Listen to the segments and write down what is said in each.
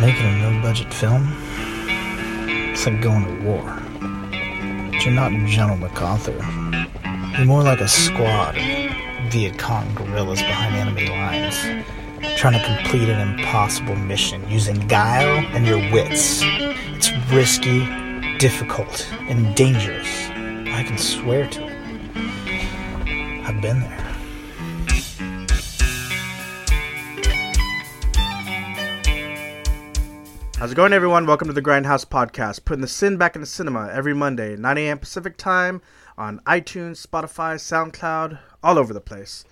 Making a no budget film? It's like going to war. But you're not General MacArthur. You're more like a squad of Viet Cong guerrillas behind enemy lines, trying to complete an impossible mission using guile and your wits. It's risky, difficult, and dangerous. I can swear to it. I've been there. How's it going, everyone? Welcome to the Grindhouse Podcast, putting the sin back in the cinema every Monday, 9 a.m. Pacific Time on iTunes, Spotify, SoundCloud, all over the place.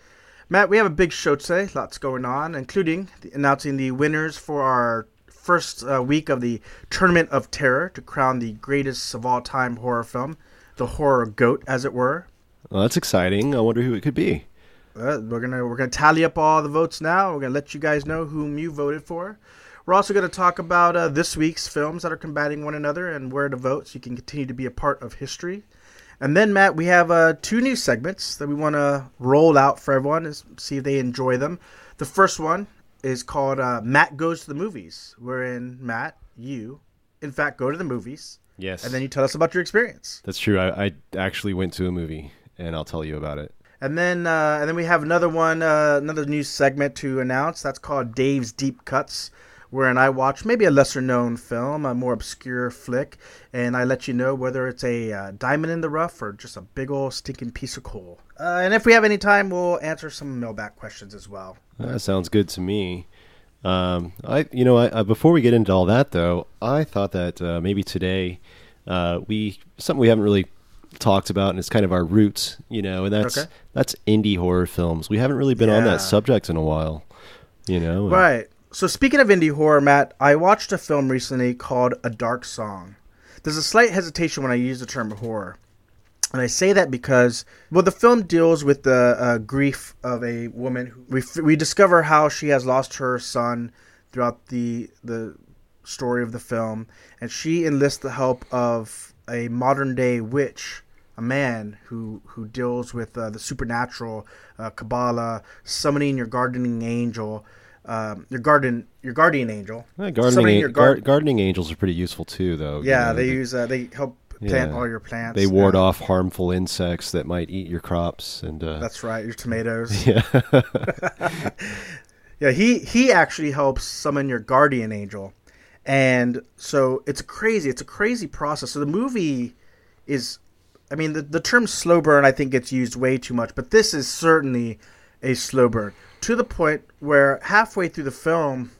Matt, we have a big show today, lots going on, including the, announcing the winners for our first uh, week of the Tournament of Terror to crown the greatest of all time horror film, the horror goat, as it were. Well, that's exciting. I wonder who it could be. Uh, we're gonna we're gonna tally up all the votes now. We're gonna let you guys know whom you voted for. We're also going to talk about uh, this week's films that are combating one another and where to vote so you can continue to be a part of history. And then, Matt, we have uh, two new segments that we want to roll out for everyone and see if they enjoy them. The first one is called uh, Matt Goes to the Movies, wherein Matt, you, in fact, go to the movies. Yes. And then you tell us about your experience. That's true. I, I actually went to a movie, and I'll tell you about it. And then, uh, and then we have another one, uh, another new segment to announce. That's called Dave's Deep Cuts wherein I watch maybe a lesser known film, a more obscure flick, and I let you know whether it's a uh, diamond in the rough or just a big old stinking piece of coal. Uh, and if we have any time, we'll answer some mailback questions as well. That sounds good to me. Um, I, you know, I, before we get into all that though, I thought that uh, maybe today uh, we something we haven't really talked about, and it's kind of our roots, you know, and that's okay. that's indie horror films. We haven't really been yeah. on that subject in a while, you know. Right. So speaking of indie horror, Matt, I watched a film recently called A Dark Song. There's a slight hesitation when I use the term horror. And I say that because, well, the film deals with the uh, grief of a woman. We, we discover how she has lost her son throughout the, the story of the film. And she enlists the help of a modern day witch, a man who, who deals with uh, the supernatural, uh, Kabbalah, summoning your gardening angel, um, your garden your guardian angel. Yeah, gardening, gar- gar- gardening angels are pretty useful too, though. Yeah, you know, they the, use uh, they help plant yeah. all your plants. They ward off harmful insects that might eat your crops, and uh, that's right, your tomatoes. Yeah, yeah. He he actually helps summon your guardian angel, and so it's crazy it's a crazy process. So the movie is, I mean, the the term slow burn I think gets used way too much, but this is certainly a slow burn to the point where halfway through the film,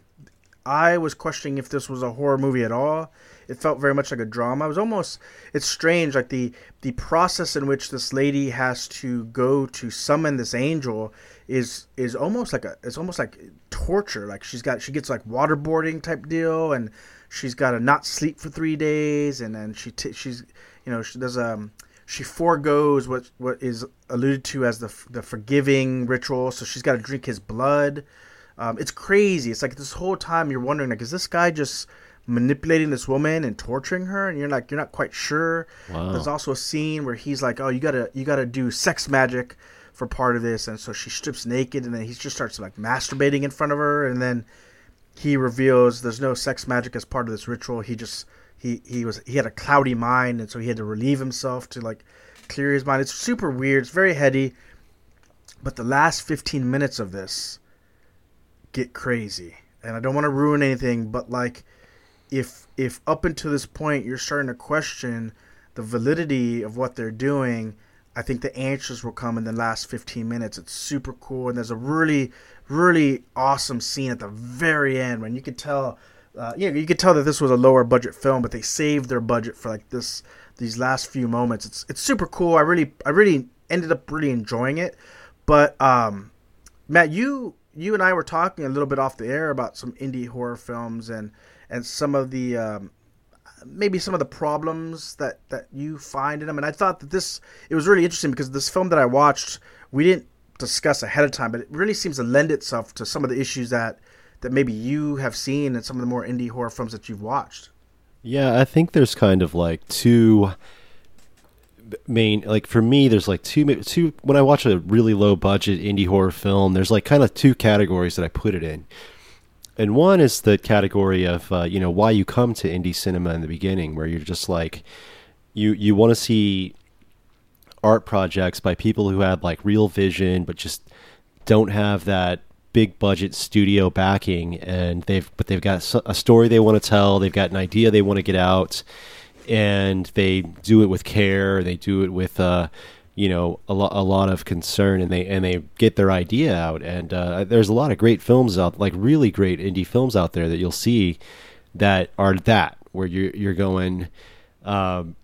I was questioning if this was a horror movie at all. It felt very much like a drama. It was almost it's strange, like the the process in which this lady has to go to summon this angel is is almost like a it's almost like torture. Like she's got she gets like waterboarding type deal, and she's got to not sleep for three days, and then she t- she's you know she does um she foregoes what what is alluded to as the the forgiving ritual. So she's got to drink his blood. Um, it's crazy. It's like this whole time you're wondering like, is this guy just manipulating this woman and torturing her? And you're like, you're not quite sure. Wow. There's also a scene where he's like, oh, you gotta you gotta do sex magic for part of this, and so she strips naked, and then he just starts like masturbating in front of her, and then he reveals there's no sex magic as part of this ritual. He just he he was he had a cloudy mind, and so he had to relieve himself to like clear his mind. It's super weird. It's very heady, but the last 15 minutes of this get crazy, and I don't want to ruin anything, but like if if up until this point you're starting to question the validity of what they're doing. I think the answers will come in the last 15 minutes. It's super cool, and there's a really, really awesome scene at the very end when you can tell uh, yeah, you could tell that this was a lower budget film, but they saved their budget for like this these last few moments. It's it's super cool. I really I really ended up really enjoying it. But um, Matt, you you and I were talking a little bit off the air about some indie horror films and and some of the um, maybe some of the problems that that you find in them. And I thought that this it was really interesting because this film that I watched we didn't discuss ahead of time, but it really seems to lend itself to some of the issues that that maybe you have seen in some of the more indie horror films that you've watched? Yeah, I think there's kind of like two main like for me there's like two two when I watch a really low budget indie horror film there's like kind of two categories that I put it in. and one is the category of uh, you know why you come to indie cinema in the beginning, where you're just like you you want to see art projects by people who had like real vision, but just don't have that big budget studio backing, and they've but they've got a story they want to tell, they've got an idea they want to get out, and they do it with care, they do it with. Uh, you know a, lo- a lot of concern and they and they get their idea out and uh, there's a lot of great films out like really great indie films out there that you'll see that are that where you're you're going um,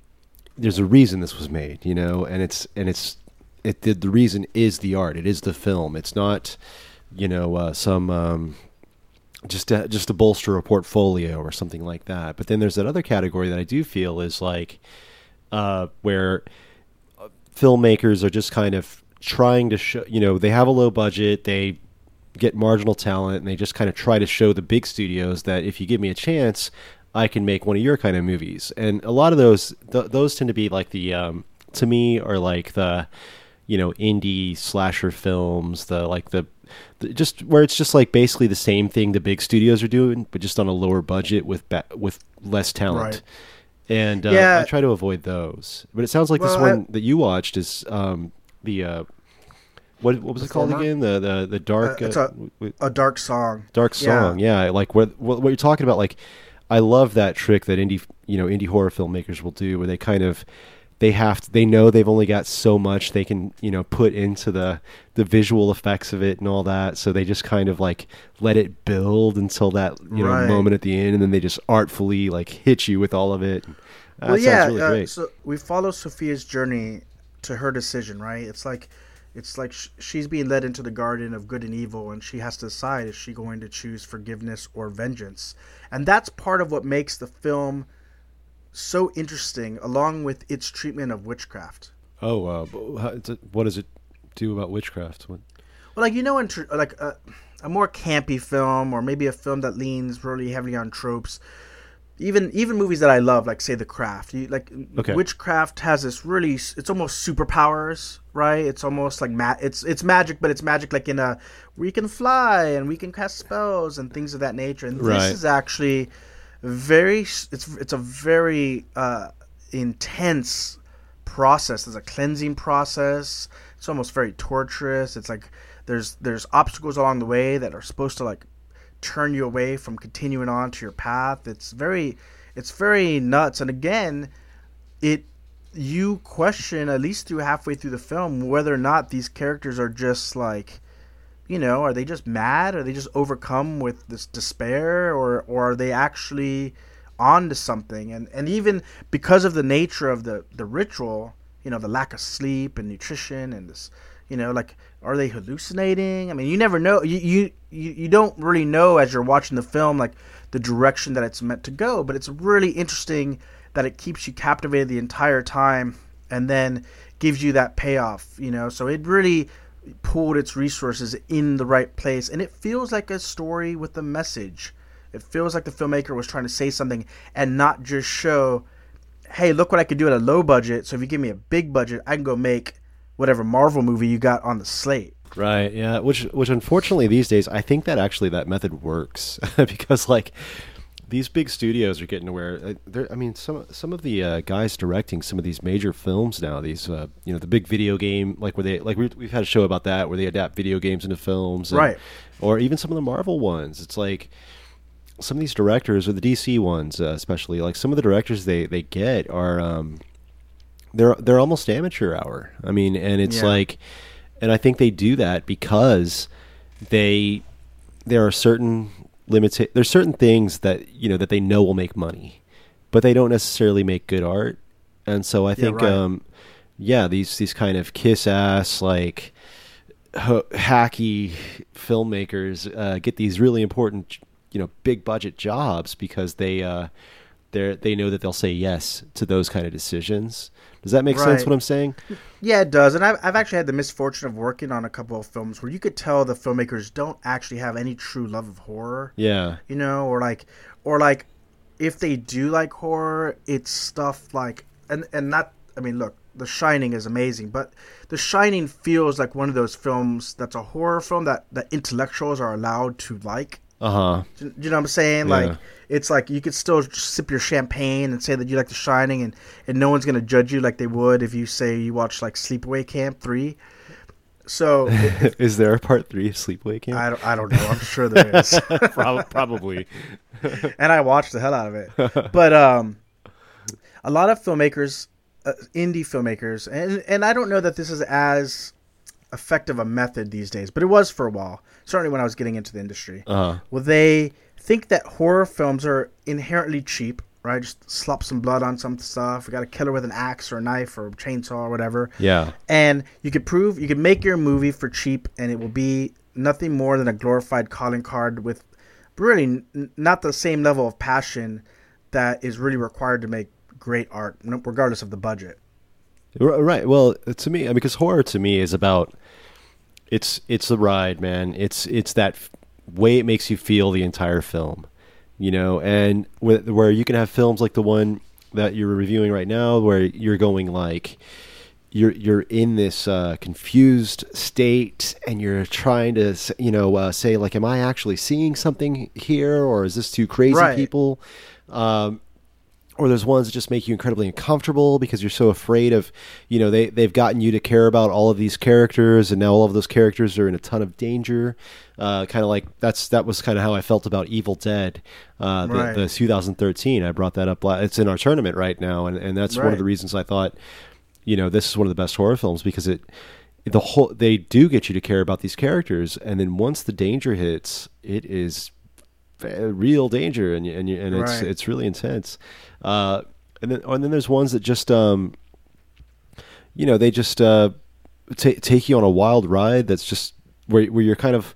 there's a reason this was made you know and it's and it's it the, the reason is the art it is the film it's not you know uh, some um, just to, just to bolster a portfolio or something like that but then there's that other category that I do feel is like uh, where filmmakers are just kind of trying to show, you know, they have a low budget, they get marginal talent, and they just kind of try to show the big studios that if you give me a chance, I can make one of your kind of movies. And a lot of those, th- those tend to be like the, um, to me, are like the, you know, indie slasher films, the like the, just where it's just like basically the same thing the big studios are doing, but just on a lower budget with ba- with less talent. Right and uh, yeah. I try to avoid those. But it sounds like well, this one I, that you watched is um, the uh, what what was it called again? The the the dark. Uh, it's a, a dark song. Dark song, yeah. yeah like what, what what you're talking about. Like, I love that trick that indie you know indie horror filmmakers will do, where they kind of they have to, they know they've only got so much they can you know put into the the visual effects of it and all that. So they just kind of like let it build until that you know right. moment at the end and then they just artfully like hit you with all of it. That well yeah really uh, so we follow sophia's journey to her decision right? It's like it's like sh- she's being led into the garden of good and evil and she has to decide is she going to choose forgiveness or vengeance? And that's part of what makes the film so interesting, along with its treatment of witchcraft. Oh, uh, what does it do about witchcraft? What? Well, like you know, in tr- like a, a more campy film, or maybe a film that leans really heavily on tropes. Even even movies that I love, like say The Craft, you, like okay. Witchcraft has this really, it's almost superpowers, right? It's almost like ma- it's it's magic, but it's magic like in a we can fly and we can cast spells and things of that nature. And right. this is actually very it's it's a very uh, intense process. There's a cleansing process. It's almost very torturous. It's like there's there's obstacles along the way that are supposed to like turn you away from continuing on to your path. It's very it's very nuts. And again, it you question at least through halfway through the film whether or not these characters are just like you know, are they just mad? Are they just overcome with this despair, or or are they actually on to something? And and even because of the nature of the the ritual, you know, the lack of sleep and nutrition and this, you know, like are they hallucinating? I mean, you never know. You you you, you don't really know as you're watching the film like the direction that it's meant to go. But it's really interesting that it keeps you captivated the entire time, and then gives you that payoff. You know, so it really pulled its resources in the right place. And it feels like a story with a message. It feels like the filmmaker was trying to say something and not just show hey look what i could do at a low budget. So if you give me a big budget i can go make whatever marvel movie you got on the slate. Right. Yeah. Which which unfortunately these days i think that actually that method works because like these big studios are getting aware. Uh, I mean, some some of the uh, guys directing some of these major films now. These, uh, you know, the big video game, like where they, like we, have had a show about that, where they adapt video games into films, and, right? Or even some of the Marvel ones. It's like some of these directors, or the DC ones, uh, especially, like some of the directors they they get are, um, they're they're almost amateur hour. I mean, and it's yeah. like, and I think they do that because they there are certain limit. There's certain things that you know that they know will make money, but they don't necessarily make good art. And so I think, yeah, right. um, yeah, these these kind of kiss ass like hacky filmmakers uh, get these really important, you know, big budget jobs because they uh, they they know that they'll say yes to those kind of decisions. Does that make right. sense? What I'm saying? Yeah, it does. And I've I've actually had the misfortune of working on a couple of films where you could tell the filmmakers don't actually have any true love of horror. Yeah. You know, or like, or like, if they do like horror, it's stuff like, and and not. I mean, look, The Shining is amazing, but The Shining feels like one of those films that's a horror film that that intellectuals are allowed to like Uh huh. Do you know what I'm saying? Yeah. Like it's like you could still sip your champagne and say that you like The Shining, and and no one's gonna judge you like they would if you say you watch like Sleepaway Camp three. So Is there a part three of Sleepaway Camp? I don't I don't know. I'm sure there is, probably. and I watched the hell out of it. But um, a lot of filmmakers, uh, indie filmmakers, and and I don't know that this is as effective a method these days, but it was for a while. Certainly when I was getting into the industry. Uh-huh. Well, they think that horror films are inherently cheap, right? Just slop some blood on some stuff. We got a killer with an axe or a knife or a chainsaw or whatever. yeah. And you could prove, you could make your movie for cheap and it will be nothing more than a glorified calling card with really n- not the same level of passion that is really required to make great art, regardless of the budget. Right. Well, to me, I mean, because horror to me is about it's it's the ride, man. It's it's that way it makes you feel the entire film, you know. And wh- where you can have films like the one that you're reviewing right now, where you're going like you're you're in this uh, confused state, and you're trying to you know uh, say like, am I actually seeing something here, or is this two crazy Right. people? Um, or there's ones that just make you incredibly uncomfortable because you're so afraid of, you know, they they've gotten you to care about all of these characters, and now all of those characters are in a ton of danger. Uh, kind of like that's that was kind of how I felt about Evil Dead, uh, the, Right. the 2013. I brought that up. It's in our tournament right now, and and that's one of the reasons I thought, you know, this is one of the best horror films because it. The whole they do get you to care about these characters, and then once the danger hits, it is real danger, and and and it's Right. it's really intense. Uh, and then and then there's ones that just um, you know, they just uh, ta take you on a wild ride. That's just where where you're kind of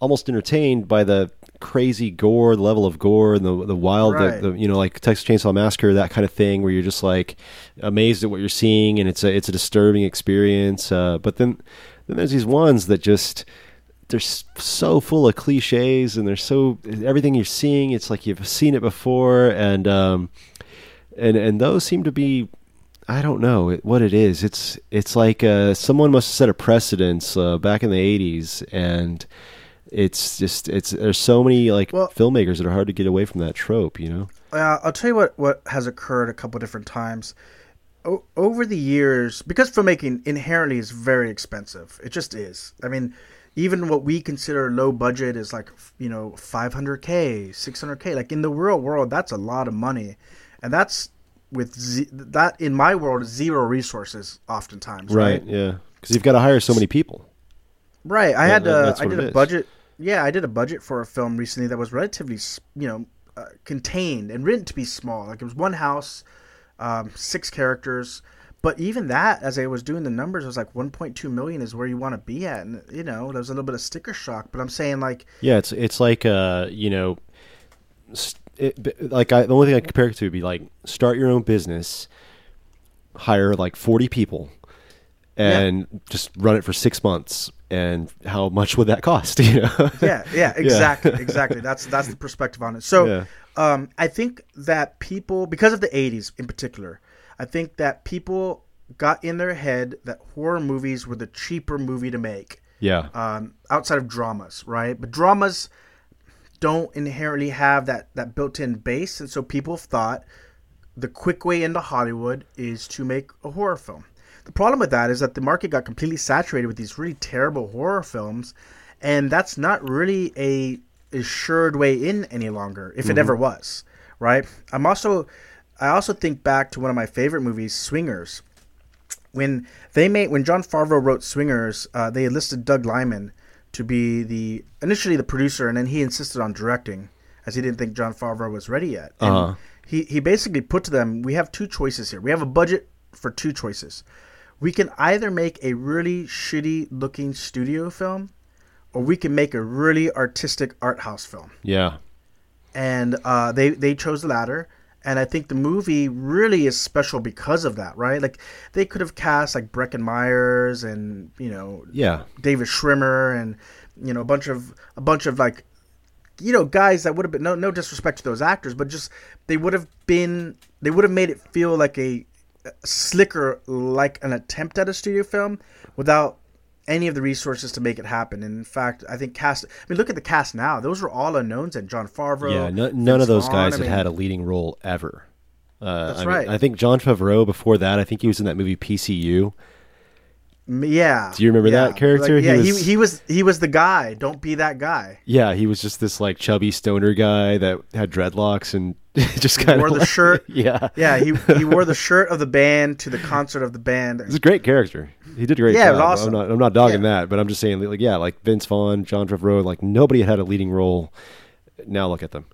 almost entertained by the crazy gore, the level of gore, and the the wild, Right. the, the you know, like Texas Chainsaw Massacre, that kind of thing, where you're just like amazed at what you're seeing, and it's a it's a disturbing experience. Uh, but then then there's these ones that just they're so full of cliches and they're so everything you're seeing it's like you've seen it before and um and and those seem to be I don't know what it is. It's it's like uh, someone must have set a precedence uh, back in the '80s, and it's just it's there's so many like Well- filmmakers that are hard to get away from that trope. You know? Uh, I'll tell you what, what has occurred a couple different times. O- over the years, because filmmaking inherently is very expensive, it just is. I mean, even what we consider low budget is like, you know, 500K, 600K. Like in the real world, that's a lot of money. And that's with ze- that in my world zero resources oftentimes, right? Yeah. Because you've got to hire so many people. Right. I had that- uh, I did a budget. Yeah, I did a budget for a film recently that was relatively, you know, uh, contained and written to be small. Like it was one house, um, six characters. But even that, as I was doing the numbers, I was like 1.2 million is where you want to be at, and you know, there was a little bit of sticker shock. But I'm saying like, Yeah, it's it's like uh, you know, it, like I, the only thing I compare it to would be like start your own business, hire like forty people, and just run it for six months. And how much would that cost? You know? yeah, yeah, exactly, exactly. That's that's the perspective on it. So, Yeah. um, I think that people, because of the '80s in particular, I think that people got in their head that horror movies were the cheaper movie to make, yeah, um, outside of dramas, right? But dramas don't inherently have that that built-in base, and so people thought the quick way into Hollywood is to make a horror film. The problem with that is that the market got completely saturated with these really terrible horror films, and that's not really a assured way in any longer, if it ever was. Right? I'm also, I also think back to one of my favorite movies, Swingers. When they made, when Jon Favreau wrote Swingers, uh, they enlisted Doug Liman to be the initially the producer, and then he insisted on directing, as he didn't think Jon Favreau was ready yet. And Uh-huh. he he basically put to them, we have two choices here. We have a budget for two choices. We can either make a really shitty looking studio film, or we can make a really artistic art house film. yeah, And uh, they they chose the latter. And I think the movie really is special because of that, right? Like they could have cast like Breckin Myers and you know yeah, David Schwimmer and you know a bunch of a bunch of like you know guys that would have been no no disrespect to those actors, but just they would have been they would have made it feel like a, a slicker like an attempt at a studio film without any of the resources to make it happen. And in fact, I think cast. I mean, look at the cast now; those were all unknowns. And Jon Favreau. Yeah, no, none of those guys I had mean, had a leading role ever. Uh, That's I mean, right. I think Jon Favreau before that, I think he was in that movie PCU. Yeah. Do you remember yeah. that character? Like, He yeah, was- he, he was he was the guy. Don't be that guy. Yeah, he was just this like chubby stoner guy that had dreadlocks and just kind wore of the shirt. Yeah, Yeah, he he wore the shirt of the band to the concert of the band. He's a great character. He did a great Yeah, it was awesome. I'm not, I'm not dogging Yeah. that, but I'm just saying, like, yeah, like Vince Vaughn, Jon Favreau, like nobody had a leading role. Now look at them.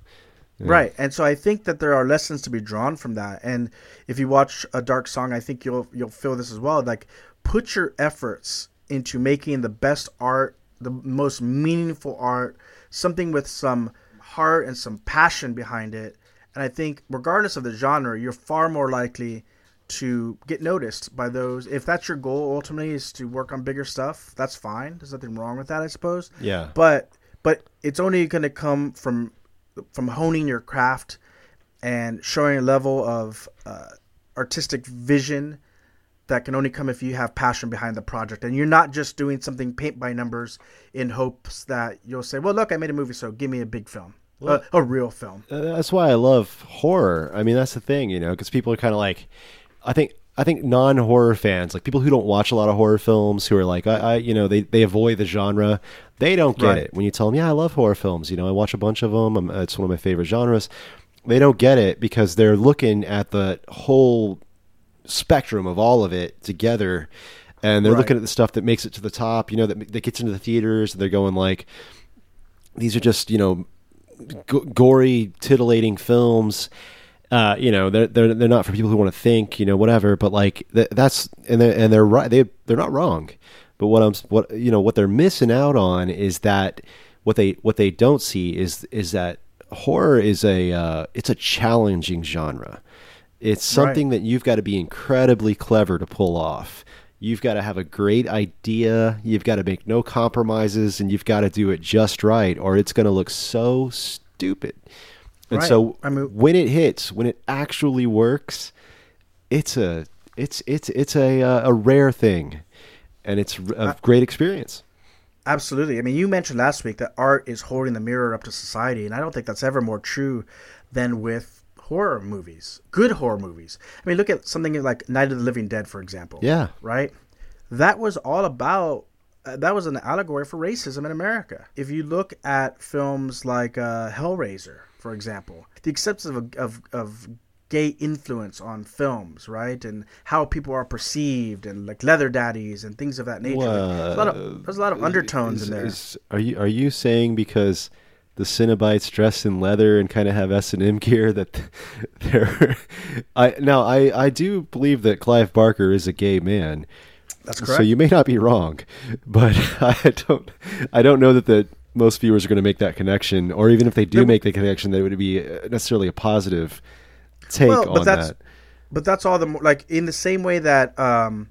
Yeah. Right, and so I think that there are lessons to be drawn from that. And if you watch a dark song, I think you'll you'll feel this as well. Like, put your efforts into making the best art, the most meaningful art, something with some heart and some passion behind it. And I think, regardless of the genre, you're far more likely to get noticed by those. If that's your goal, ultimately, is to work on bigger stuff. That's fine. There's nothing wrong with that, I suppose Yeah. but but it's only going to come from from honing your craft and showing a level of uh, artistic vision that can only come if you have passion behind the project and you're not just doing something paint by numbers in hopes that you'll say well look i made a movie so give me a big film a, a real film Uh, that's why I love horror. I mean, that's the thing, you know, because people are kind of like, I think, I think non-horror fans, like people who don't watch a lot of horror films, who are like, I, I you know, they they avoid the genre. They don't get Right. it when you tell them, yeah, I love horror films. You know, I watch a bunch of them. I'm, it's one of my favorite genres. They don't get it because they're looking at the whole spectrum of all of it together and they're Right. looking at the stuff that makes it to the top you know that, that gets into the theaters And they're going like these are just you know g- gory titillating films uh, you know they're, they're they're not for people who want to think you know whatever but like th- that's and they're, and they're right they they're not wrong. But what I'm what you know what they're missing out on is that what they what they don't see is is that horror is a uh, it's a challenging genre. It's something that you've got to be incredibly clever to pull off. You've got to have a great idea. You've got to make no compromises, and you've got to do it just right, or it's going to look so stupid. And Right. so, I mean- when it hits, when it actually works, it's a it's it's it's a uh, a rare thing, and it's a great experience. Absolutely. I mean, you mentioned last week that art is holding the mirror up to society, and I don't think that's ever more true than with horror movies, good horror movies. I mean, look at something like Night of the Living Dead, for example. Yeah. Right? That was all about. Uh, that was an allegory for racism in America. If you look at films like uh, Hellraiser, for example, the acceptance of, of, of gay influence on films, right, and how people are perceived, and like leather daddies and things of that nature. there's, a lot of, there's a lot of undertones Is- in there. is- are you are you saying because the Cenobites dress in leather and kind of have S and M gear that they're? I now I I do believe that Clive Barker is a gay man. That's correct. So you may not be wrong, but I don't I don't know that the most viewers are going to make that connection, or even if they do There- make the connection, that it would be uh, necessarily a positive take Well, but on that's- that. but that's all the more like in the same way that um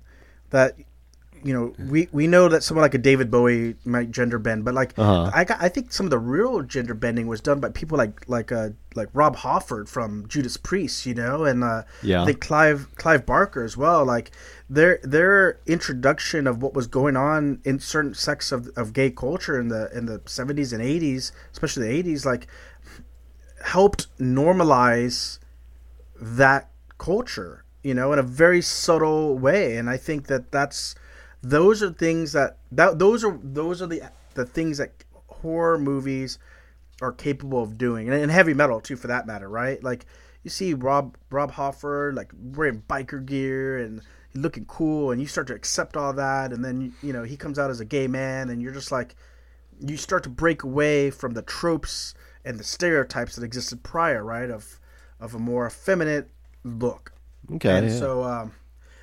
that you know we we know that someone like a David Bowie might gender bend, but like Uh-huh. I got, I think some of the real gender bending was done by people like like uh like Rob Halford from Judas Priest, you know, and uh Yeah. I think Clive Clive Barker as well. Like their their introduction of what was going on in certain sects of, of gay culture in the in the seventies and eighties, especially the eighties, like helped normalize that culture, you know, in a very subtle way. And I think that that's those are things that that those are those are the the things that horror movies are capable of doing, and, and heavy metal too, for that matter, right? Like you see Rob Rob Halford like wearing biker gear and looking cool, and you start to accept all that, and then you know he comes out as a gay man, and you're just like you start to break away from the tropes and the stereotypes that existed prior, right? Of of a more effeminate look. Okay, and yeah. so um,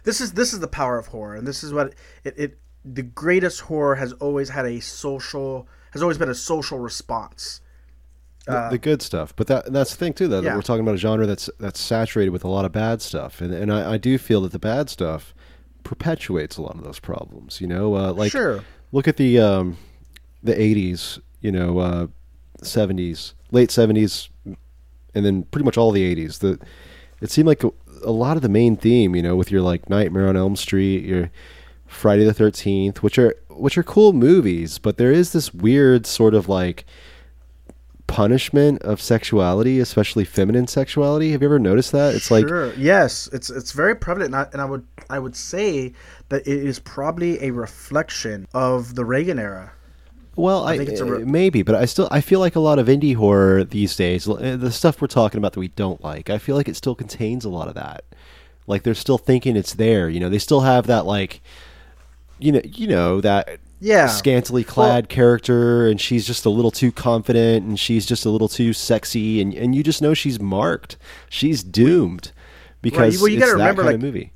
this is this is the power of horror, and this is what it, it the greatest horror has always had a social has always been a social response. the, the good stuff. But that that's the thing too. That Uh, Yeah. we're talking about a genre that's that's saturated with a lot of bad stuff, and and I, I do feel that the bad stuff perpetuates a lot of those problems. You know, uh, like Sure. look at the um, the eighties, you know, uh, seventies, late seventies, and then pretty much all the eighties. The it seemed like a, a lot of the main theme, you know, with your like Nightmare on Elm Street, your Friday the Thirteenth, which are which are cool movies, but there is this weird sort of like punishment of sexuality, especially feminine sexuality. Have you ever noticed that? It's like yes, it's it's very prevalent, and I, and I would I would say that it is probably a reflection of the Reagan era. Well, I, think it's a re- maybe, but I still I feel like a lot of indie horror these days, uh, the stuff we're talking about that we don't like, I feel like it still contains a lot of that. Like they're still thinking it's there, you know. They still have that like, you know, you know that Yeah. scantily clad character, and she's just a little too confident, and she's just a little too sexy, and and you just know she's marked, she's doomed because well, you it's gotta that remember, kind of like- movie.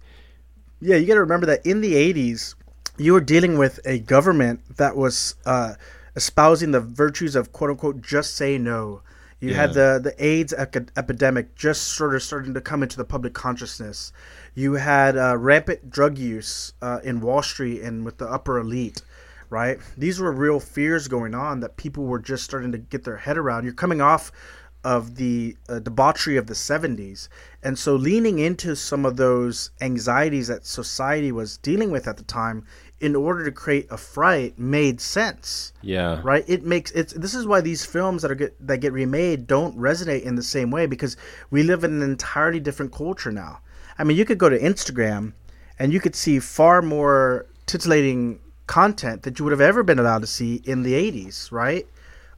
Yeah, you got to remember that in the 80s, you were dealing with a government that was uh, espousing the virtues of quote unquote just say no. You had the, the AIDS eca- epidemic just sort of starting to come into the public consciousness. You had uh, rampant drug use uh, in Wall Street and with the upper elite, right? These were real fears going on that people were just starting to get their head around. You're coming off of the uh, debauchery of the 70s. And so leaning into some of those anxieties that society was dealing with at the time in order to create a fright made sense. Yeah, Right? It makes it's this is why these films that are get that get remade don't resonate in the same way because we live in an entirely different culture now. I mean, you could go to Instagram and you could see far more titillating content that you would have ever been allowed to see in the 80s, right?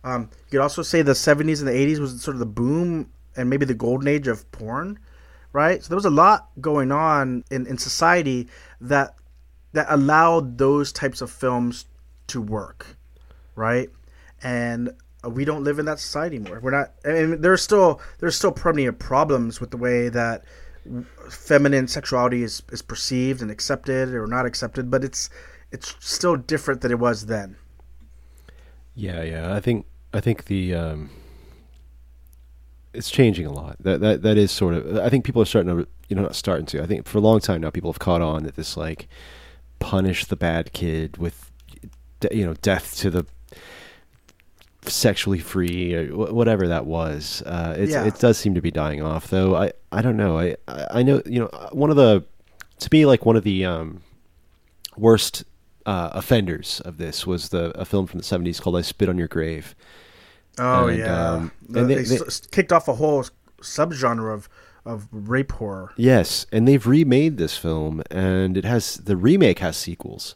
Um, you could also say the 70s and the 80s was sort of the boom and maybe the golden age of porn, right? So there was a lot going on in, in society that that allowed those types of films to work, right? And uh, we don't live in that society anymore. We're not. I mean, there's still there's still plenty of problems with the way that feminine sexuality is, is perceived and accepted or not accepted, but it's it's still different than it was then. Yeah, yeah. I think I think the um, it's changing a lot. That that that is sort of. I think people are starting to, you know, not starting to. I think for a long time now, people have caught on that this like punish the bad kid with, you know, death to the sexually free or whatever that was. Uh, it's, Yeah. It does seem to be dying off, though. I I don't know. I I know you know one of the to me like one of the um, worst uh, offenders of this was the a film from the seventies called "I Spit on Your Grave." Oh And, yeah, um, and they, they- they- kicked off a whole subgenre of of rape horror. Yes, and they've remade this film, and it has the remake has sequels,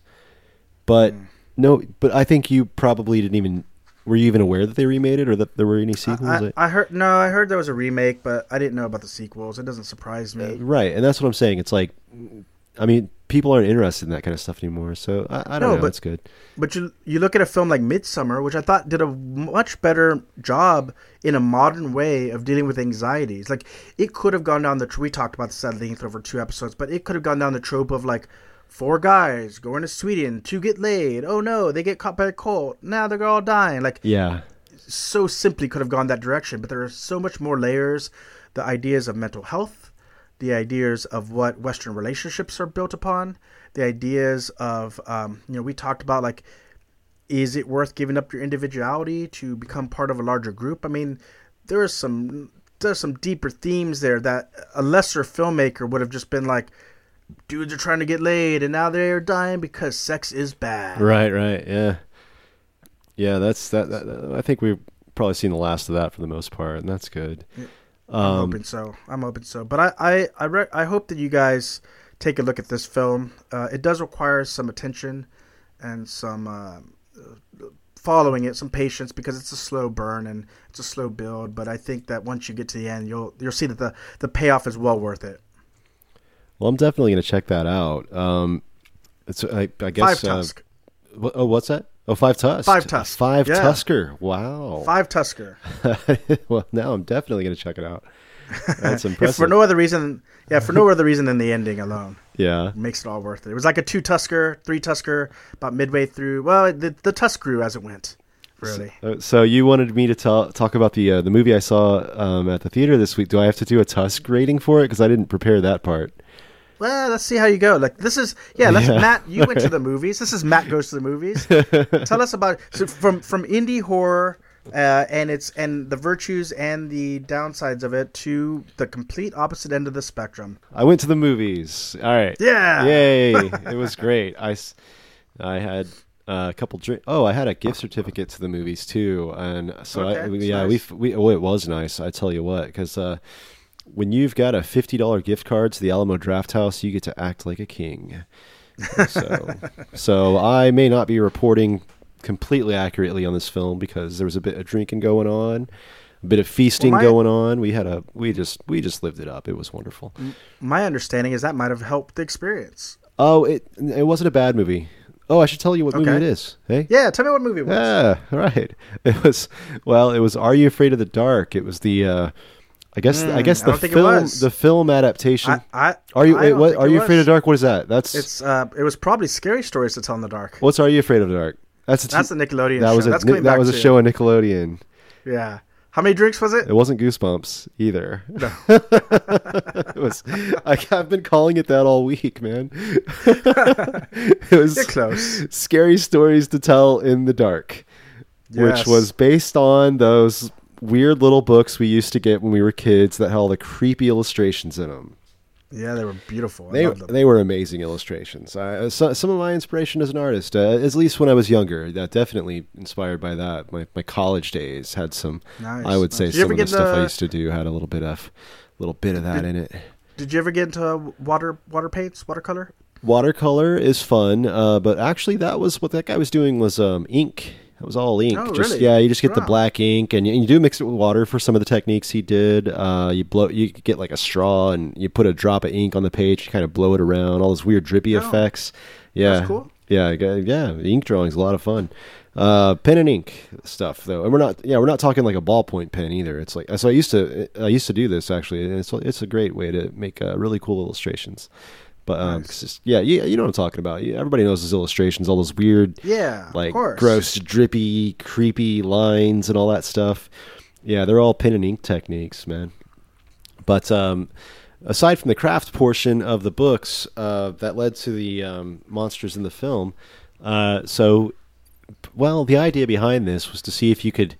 but hmm. no, but I think you probably didn't even were you even aware that they remade it or that there were any sequels? I, I heard no, I heard there was a remake, but I didn't know about the sequels. It doesn't surprise me. right, and that's what I'm saying. It's like, I mean, people aren't interested in that kind of stuff anymore, so I, I don't No, know. but- It's good. But you you look at a film like Midsommar, which I thought did a much better job in a modern way of dealing with anxieties. Like it could have gone down the we talked about this at length over two episodes, but it could have gone down the trope of like four guys going to Sweden to get laid. Oh no, they get caught by a cult. Now they're all dying. Like Yeah, so simply could have gone that direction, but there are so much more layers. The ideas of mental health, the ideas of what Western relationships are built upon, the ideas of, um, you know, we talked about like, is it worth giving up your individuality to become part of a larger group? I mean, there are some there's some deeper themes there that a lesser filmmaker would have just been like, dudes are trying to get laid and now they're dying because sex is bad. right, right, yeah, yeah. That's that, that. that- I think we've probably seen the last of that for the most part, and that's good. I'm Um, hoping so. I'm hoping so. But I I I, re- I hope that you guys take a look at this film. Uh, it does require some attention and some uh, uh, following it, some patience because it's a slow burn and it's a slow build. But I think that once you get to the end, you'll you'll see that the the payoff is well worth it. Well, I'm definitely going to check that out. Um, it's I, I guess Five uh, Tusk, wh- oh, what's that? Oh, five Tusk. Five Tusk, Five yeah. Tusker. Wow. five Tusker. well, now I'm definitely going to check it out. That's impressive. for no other reason, yeah, for no other reason than the ending alone. yeah. makes it all worth it. It was like a two Tusker, three Tusker, about midway through. Well, the, the Tusk grew as it went. Really. Uh, So you wanted me to tell, talk about the uh, the movie I saw um, at the theater this week. Do I have to do a Tusk rating for it? Because I didn't prepare that part. Well, let's see how you go. Like this is yeah. Let's Yeah. Matt. You went to the movies. This is Matt goes to the movies. Tell us about so from from indie horror uh, and it's and the virtues and the downsides of it to the complete opposite end of the spectrum. I went to the movies. All right. Yeah. Yay! it was great. I I had uh, a couple drink. Oh, I had a gift certificate to the movies too, and so I, Okay, that's yeah, nice. we we oh, it was nice. I tell you what, because uh, when you've got a fifty dollar gift card to the Alamo Drafthouse, you get to act like a king. so, so I may not be reporting completely accurately on this film because there was a bit of drinking going on. A bit of feasting Well, my- going on. We had a we just we just lived it up. It was wonderful. My understanding is that might have helped the experience. Oh, it it wasn't a bad movie. Oh, I should tell you what movie it is. Hey. Yeah, tell me what movie it was. Yeah, right. It was well. It was Are You Afraid of the Dark? It was the. Uh, I guess. I Hmm, guess the don't think it film. The film adaptation. I, I are you? I Wait, what? Are you was. afraid of the dark? What is that? That's. It's uh, it was probably scary stories to tell in the dark. what's Are You Afraid of the Dark? That's a t- That's the Nickelodeon that show. was a That's that was a show on Nickelodeon. Yeah. How many drinks was it? It wasn't Goosebumps either. it was. I, I've been calling it that all week, man. it was You're close. scary stories to tell in the dark, Yes. which was based on those weird little books we used to get when we were kids that had all the creepy illustrations in them. Yeah, they were beautiful. I They loved them. they were amazing illustrations. I, so, some of my inspiration as an artist, uh, at least when I was younger, that definitely inspired by that. My my college days had some. Nice, I would nice. say Did some of the get stuff I used to do had a little bit of, little bit of that in it. Did you ever get into water water paints, watercolor? Watercolor is fun, uh, but actually, that was what that guy was doing was um, ink. It was all ink. Oh, just really? yeah, you just get the black ink, and you, and you do mix it with water for some of the techniques he did. Uh, you blow, you get like a straw, and you put a drop of ink on the page. You kind of blow it around, all those weird drippy Oh, effects. Yeah, that's cool. Yeah, yeah, ink drawing's a lot of fun. Uh, pen and ink stuff though, and we're not. Yeah, we're not talking like a ballpoint pen either. It's like so. I used to. I used to do this actually, and it's it's a great way to make uh, really cool illustrations. But um, Nice. yeah, you, you know what I'm talking about. Everybody knows those illustrations, all those weird, Yeah, like gross, drippy, creepy lines and all that stuff. Yeah, they're all pen and ink techniques, man. But um, aside from the craft portion of the books uh, that led to the um, monsters in the film, uh, so well, the idea behind this was to see if you could.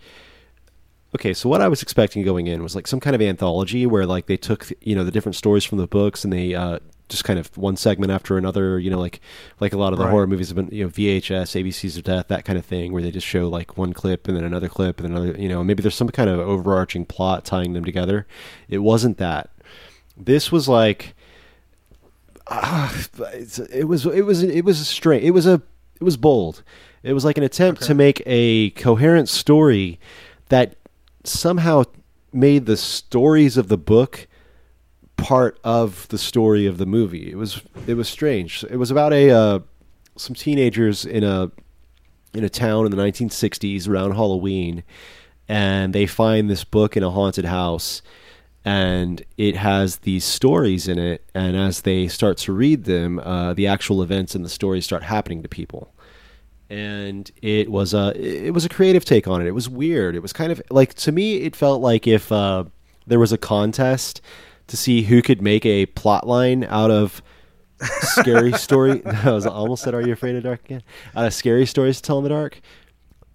Okay, so what I was expecting going in was like some kind of anthology where like they took you know the different stories from the books and they uh, just kind of one segment after another, you know, like like a lot of the Right. horror movies have been, you know, VHS, ABCs of Death, that kind of thing, where they just show like one clip and then another clip and another, you know, maybe there's some kind of overarching plot tying them together. It wasn't that. This was like ah, it's, it was it was it was a straight it was a it was bold it was like an attempt to make a coherent story that somehow made the stories of the book part of the story of the movie it was it was strange it was about a uh, some teenagers in a in a town in the 1960s around Halloween, and they find this book in a haunted house, and it has these stories in it. And as they start to read them, uh, the actual events in the stories start happening to people. And it was a it was a creative take on it. It was weird. It was kind of like to me, it felt like if uh, there was a contest to see who could make a plot line out of scary story. I was almost said, "Are you afraid of dark?" Again, out of scary stories to tell in the dark,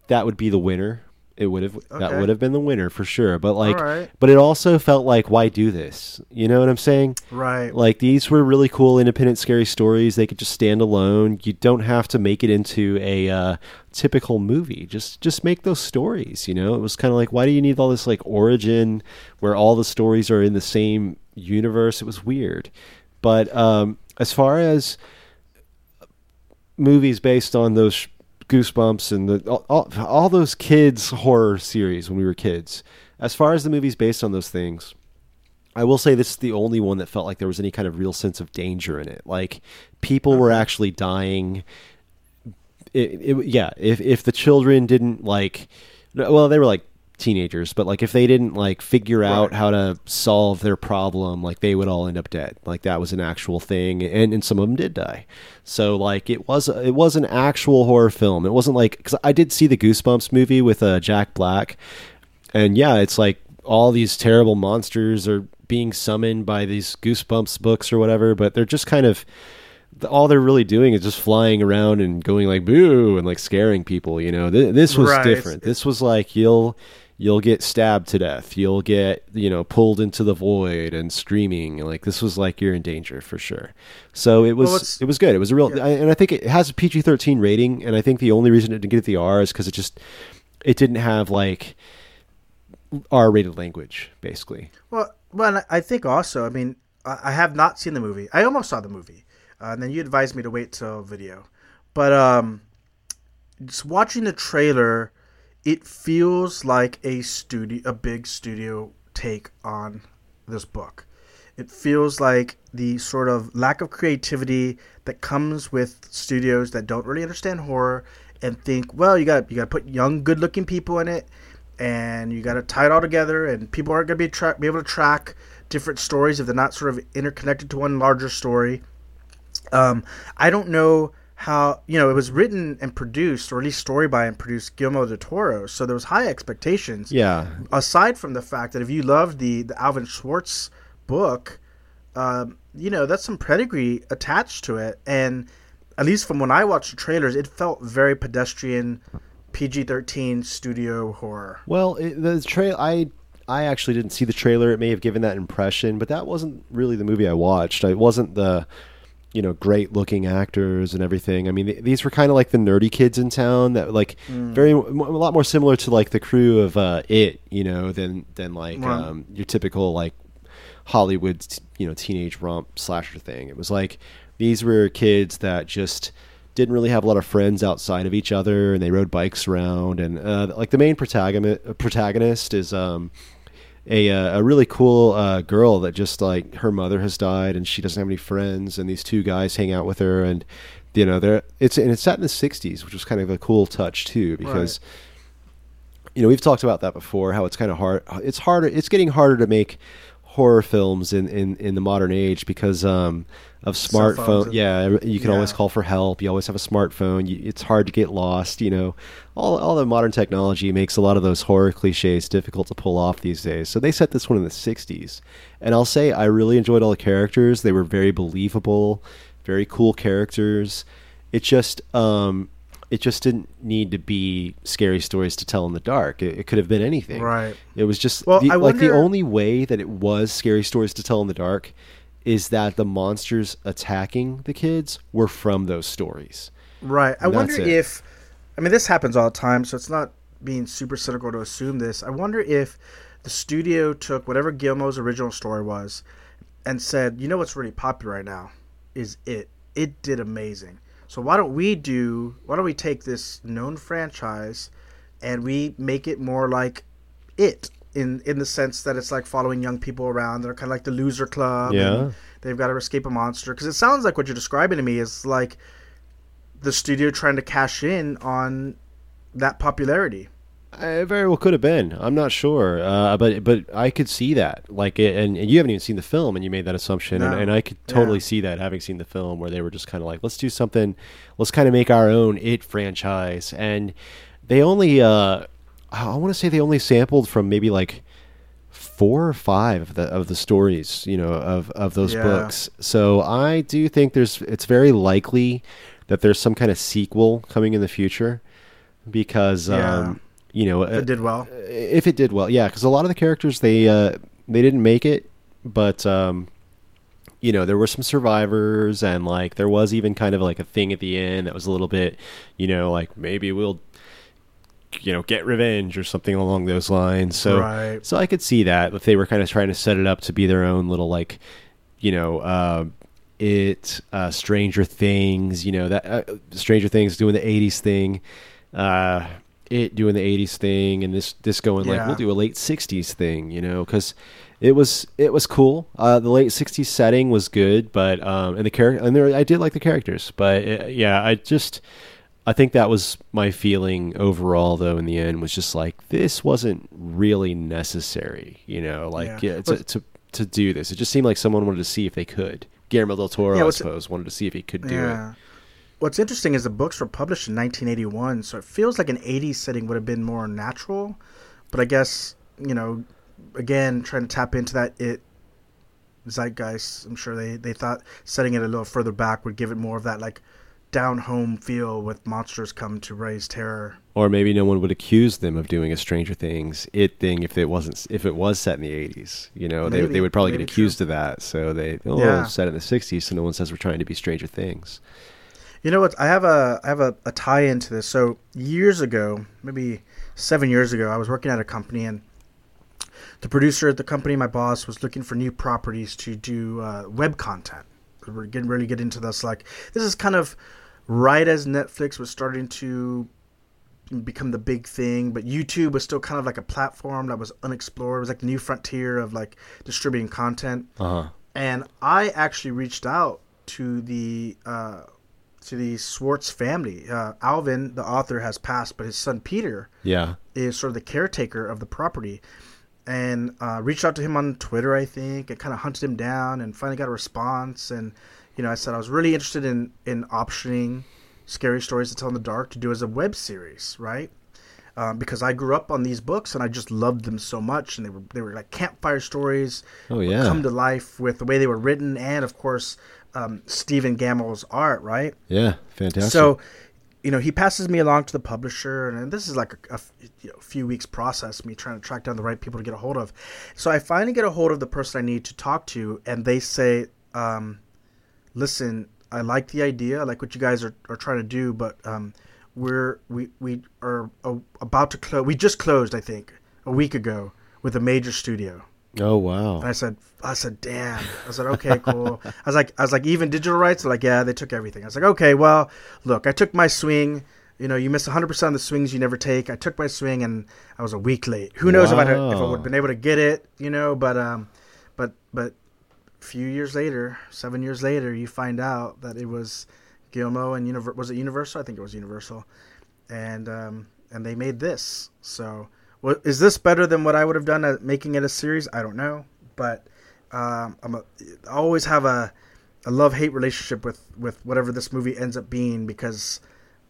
that would be the winner. It would have that would have been the winner for sure. But like, Alright. but it also felt like, why do this? You know what I'm saying? Right. Like these were really cool, independent, scary stories. They could just stand alone. You don't have to make it into a uh, typical movie. Just just make those stories. You know, it was kind of like, why do you need all this like origin where all the stories are in the same universe? It was weird. But um, as far as movies based on those Goosebumps and the all, all, all those kids horror series when we were kids, as far as the movies based on those things. I will say this is the only one that felt like there was any kind of real sense of danger in it. Like people were actually dying. It, it, yeah, if if the children didn't like, well, they were like teenagers, but like if they didn't like figure out how to solve their problem, like they would all end up dead. Like that was an actual thing, and and some of them did die. So like it was it was an actual horror film. It wasn't like because I did see the Goosebumps movie with uh, Jack Black, and yeah, it's like all these terrible monsters are being summoned by these Goosebumps books or whatever, but they're just kind of the, all they're really doing is just flying around and going like boo and like scaring people. You know, Th- this was Right. different. This was like you'll you'll get stabbed to death. You'll get you know pulled into the void and screaming. Like this was like you're in danger for sure. So it was Well, it was good. It was a real, Yeah. I, and I think it has a PG thirteen rating. And I think the only reason it didn't get the R is because it just it didn't have like R rated language basically. Well, well, and I- think also, I mean, I have not seen the movie. I almost saw the movie, uh, and then you advised me to wait till video. But um, just watching the trailer, it feels like a studio, a big studio take on this book. It feels like the sort of lack of creativity that comes with studios that don't really understand horror and think, well, you got you got to put young, good-looking people in it, and you got to tie it all together, and people aren't going to be tra- be able to track different stories if they're not sort of interconnected to one larger story. Um, I don't know how you know it was written and produced, or at least story by and produced Guillermo del Toro, so there was high expectations Yeah, aside from the fact that if you loved the the Alvin Schwartz book, um, you know that's some pedigree attached to it, and at least from when I watched the trailers, it felt very pedestrian, PG thirteen studio horror. Well, it, the trail I I actually didn't see the trailer. It may have given that impression, but that wasn't really the movie I watched. It wasn't the you know great looking actors and everything. I mean, th- these were kind of like the nerdy kids in town that like very a lot more similar to like the crew of uh, it, you know, than than like Right. um, your typical like Hollywood, t- you know, teenage romp slasher thing. It was like these were kids that just didn't really have a lot of friends outside of each other, and they rode bikes around. And uh, like the main protagonist, protagonist is um, a uh, a really cool uh, girl that just like her mother has died, and she doesn't have any friends, and these two guys hang out with her, and you know, they're it's and it's set in the '60s, which was kind of a cool touch too, because you know we've talked about that before how it's kind of hard it's harder it's getting harder to make horror films in in, in the modern age because um of smartphone yeah you can always call for help you always have a smartphone you, it's hard to get lost you know. All, all the modern technology makes a lot of those horror cliches difficult to pull off these days so they set this one in the 60s and i'll say i really enjoyed all the characters they were very believable very cool characters. It just um it just didn't need to be scary stories to tell in the dark. It, it could have been anything. Right. It was just Well, the, I like the only way that it was scary stories to tell in the dark is that the monsters attacking the kids were from those stories. Right. I wonder it. if, I mean, this happens all the time, so it's not being super cynical to assume this. I wonder if the studio took whatever Guillermo's original story was and said, you know what's really popular right now is it. It did amazing. So why don't we do, why don't we take this known franchise and we make it more like it in in the sense that it's like following young people around. They're kind of like the loser club. and Yeah. They've got to escape a monster because it sounds like what you're describing to me is like the studio trying to cash in on that popularity. It very well could have been. I'm not sure, uh, but but I could see that. Like, and, and you haven't even seen the film, and you made that assumption, and, and I could totally Yeah. see that having seen the film, where they were just kind of like, let's do something, let's kind of make our own it franchise, and they only, uh, I want to say they only sampled from maybe like four or five of the of the stories, you know, of of those Yeah. books. So I do think there's, it's very likely that there's some kind of sequel coming in the future, because. Yeah. Um, you know, It did well. if it did well, yeah, because a lot of the characters they uh, they didn't make it, but um, you know there were some survivors, and like there was even kind of like a thing at the end that was a little bit, you know, like maybe we'll you know get revenge or something along those lines. So Right. so I could see that if they were kind of trying to set it up to be their own little like you know. Uh, it uh, Stranger Things, you know that uh, Stranger Things doing the '80s thing, uh, it doing the '80s thing, and this this going like we'll do a late '60s thing, you know, because it was it was cool. Uh, the late '60s setting was good, but um, and the character and there I did like the characters, but uh yeah, I just I think that was my feeling overall, though. In the end, was just like this wasn't really necessary, you know, like Yeah. yeah, to, to to do this. It just seemed like someone wanted to see if they could. Guillermo del Toro, Yeah, I suppose, wanted to see if he could do Yeah. What's interesting is the books were published in 1981, so it feels like an 80s setting would have been more natural. But I guess, you know, again, trying to tap into that it zeitgeist. I'm sure they they thought setting it a little further back would give it more of that like down home feel with monsters come to raise terror. Or maybe no one would accuse them of doing a Stranger Things it thing if it wasn't if it was set in the eighties. You know, they Maybe. they would probably get accused true. of that. So they oh Yeah. set in the sixties, so no one says we're trying to be Stranger Things. You know what? I have a I have a, a tie into this. So years ago, maybe seven years ago, I was working at a company, and the producer at the company, my boss, was looking for new properties to do uh, web content. We're getting really get into this. Like this is kind of right as Netflix was starting to become the big thing, but YouTube was still kind of like a platform that was unexplored. It was like the new frontier of like distributing content Uh huh. and I actually reached out to the uh, to the Schwartz family. Uh, Alvin, the author, has passed, but his son Peter Yeah. is sort of the caretaker of the property, and uh, reached out to him on Twitter, I think, and kind of hunted him down, and finally got a response. And you know, I said I was really interested in in optioning scary stories to tell in the dark to do as a web series, right? Um, because I grew up on these books and I just loved them so much, and they were they were like campfire stories Oh yeah. come to life with the way they were written and of course um, Stephen Gammell's art, right? yeah. Fantastic. So, you know, he passes me along to the publisher, and this is like a, a f- you know, few weeks process, me trying to track down the right people to get a hold of. So I finally get a hold of the person I need to talk to, and they say, um, "Listen, I like the idea, I like what you guys are, are trying to do, but um, we're we we are uh, about to close. We just closed, I think, a week ago with a major studio." Oh wow. And I said, I said, damn. I said, okay, cool. I was like, I was like, even digital rights? Like, yeah, they took everything. I was like, okay, well, look, I took my swing. You know, you miss 100% of the swings you never take. I took my swing and I was a week late. Who knows if I if I would have been able to get it, you know, but um but but a few years later, 7 years later, you find out that it was Guillermo and Univer- was it Universal? I think it was Universal. And um and they made this. So, is this better than what I would have done at making it a series? I don't know, but um, I'm a, I always have a, a love hate relationship with with whatever this movie ends up being because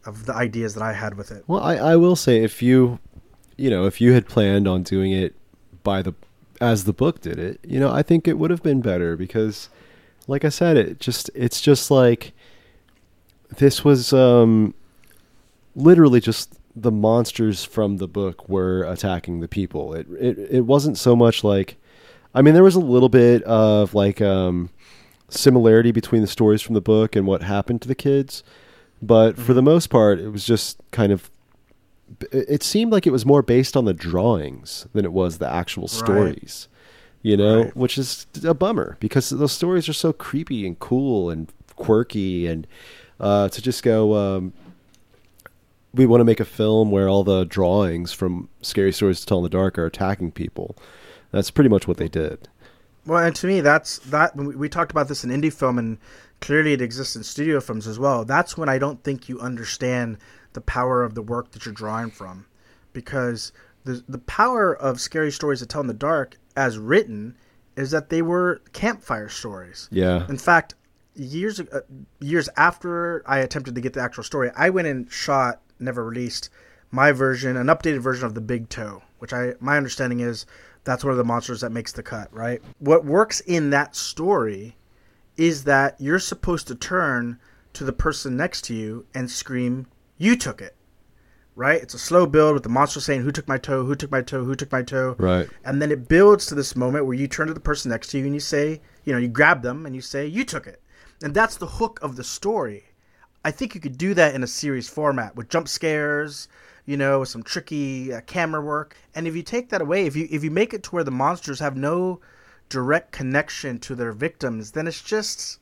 of the ideas that I had with it. Well, I, I will say if you, you know, if you had planned on doing it by the as the book did it, you know, I think it would have been better because, like I said, it just it's just like this was um, literally just the monsters from the book were attacking the people. It it it wasn't so much like, I mean, there was a little bit of like um, similarity between the stories from the book and what happened to the kids, but for the most part, it was just kind of. It seemed like it was more based on the drawings than it was the actual stories, you know, Right. which is a bummer because those stories are so creepy and cool and quirky, and uh, to just go, um, we want to make a film where all the drawings from Scary Stories to Tell in the Dark are attacking people. That's pretty much what they did. Well, and to me, that's that. We, we talked about this in indie film, and clearly it exists in studio films as well. That's when I don't think you understand the power of the work that you're drawing from, because the the power of scary stories to tell in the dark, as written, is that they were campfire stories. Yeah. In fact, years uh, years after I attempted to get the actual story, I went and shot, never released, my version, an updated version of the Big Toe, which I my understanding is that's one of the monsters that makes the cut. Right. What works in that story is that you're supposed to turn to the person next to you and scream, "You took it." Right? It's a slow build with the monster saying, "Who took my toe? Who took my toe? Who took my toe?" Right. And then it builds to this moment where you turn to the person next to you and you say, you know, you grab them and you say, you took it. And that's the hook of the story. I think you could do that in a series format with jump scares, you know, with some tricky uh, camera work. And if you take that away, if you if you make it to where the monsters have no direct connection to their victims, then it's just